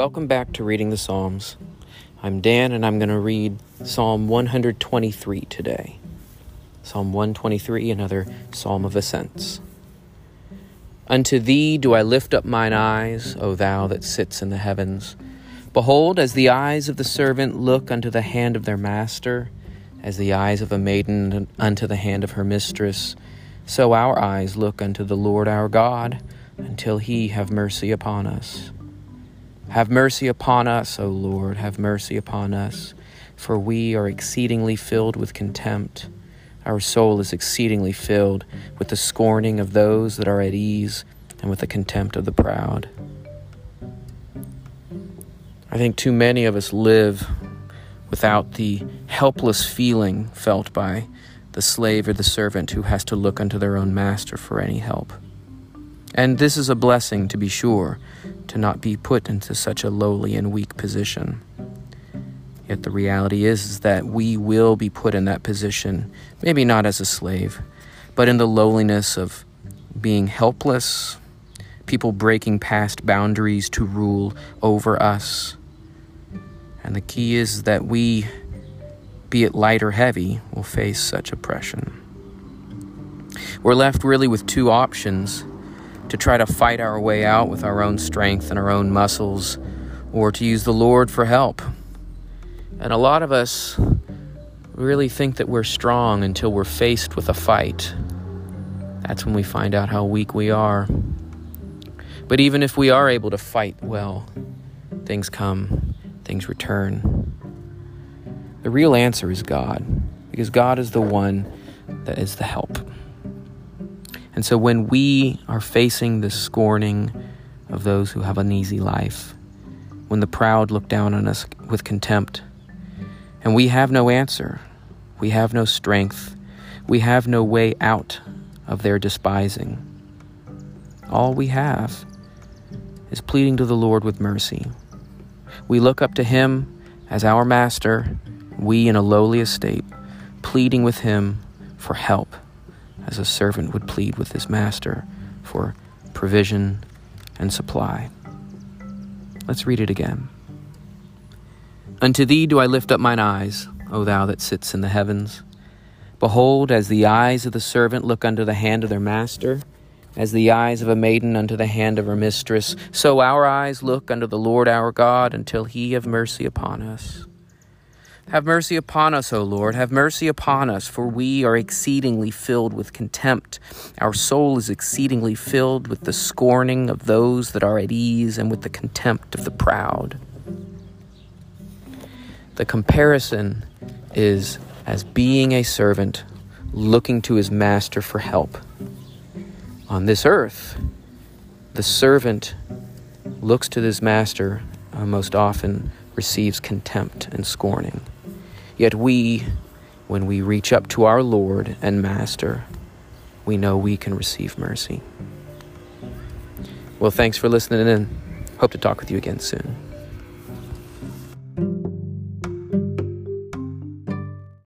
Welcome back to Reading the Psalms. I'm Dan, and I'm going to read Psalm 123 today. Psalm 123, another psalm of ascents. Unto thee do I lift up mine eyes, O thou that sits in the heavens. Behold, as the eyes of the servant look unto the hand of their master, as the eyes of a maiden unto the hand of her mistress, so our eyes look unto the Lord our God, until he have mercy upon us. Have mercy upon us, O Lord, have mercy upon us, for we are exceedingly filled with contempt. Our soul is exceedingly filled with the scorning of those that are at ease and with the contempt of the proud. I think too many of us live without the helpless feeling felt by the slave or the servant who has to look unto their own master for any help. And this is a blessing, to be sure, to not be put into such a lowly and weak position. Yet the reality is, is that we will be put in that position, maybe not as a slave, but in the lowliness of being helpless, people breaking past boundaries to rule over us. And the key is that we, be it light or heavy, will face such oppression. We're left really with two options to try to fight our way out with our own strength and our own muscles, or to use the Lord for help. And a lot of us really think that we're strong until we're faced with a fight. That's when we find out how weak we are. But even if we are able to fight well, things come, things return. The real answer is God, because God is the one that is the help. And so when we are facing the scorning of those who have an easy life, when the proud look down on us with contempt, and we have no answer, we have no strength, we have no way out of their despising, all we have is pleading to the Lord with mercy. We look up to Him as our Master, we in a lowly estate, pleading with Him for help as a servant would plead with his master for provision and supply. Let's read it again. Unto thee do I lift up mine eyes, O thou that sits in the heavens. Behold, as the eyes of the servant look unto the hand of their master, as the eyes of a maiden unto the hand of her mistress, so our eyes look unto the Lord our God until he have mercy upon us. Have mercy upon us, O Lord. Have mercy upon us, for we are exceedingly filled with contempt. Our soul is exceedingly filled with the scorning of those that are at ease and with the contempt of the proud. The comparison is as being a servant looking to his master for help. On this earth, the servant looks to his master uh, most often receives contempt and scorning. Yet we, when we reach up to our Lord and Master, we know we can receive mercy. Well, thanks for listening and hope to talk with you again soon.